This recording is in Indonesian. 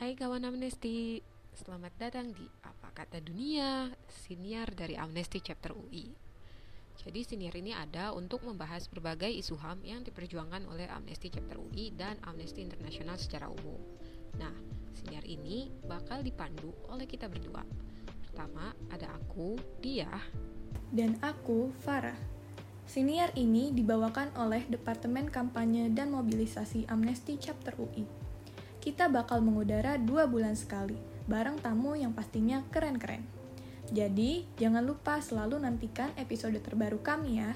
Hai kawan Amnesty, selamat datang di Apa Kata Dunia, siniar dari Amnesty Chapter UI. Jadi siniar ini ada untuk membahas berbagai isu HAM yang diperjuangkan oleh Amnesty Chapter UI dan Amnesty International secara umum. Nah, siniar ini bakal dipandu oleh kita berdua. Pertama, ada aku, Dia, dan aku, Farah. Siniar ini dibawakan oleh Departemen Kampanye dan Mobilisasi Amnesty Chapter UI. Kita bakal mengudara dua bulan sekali, bareng tamu yang pastinya keren-keren. Jadi, jangan lupa selalu nantikan episode terbaru kami ya.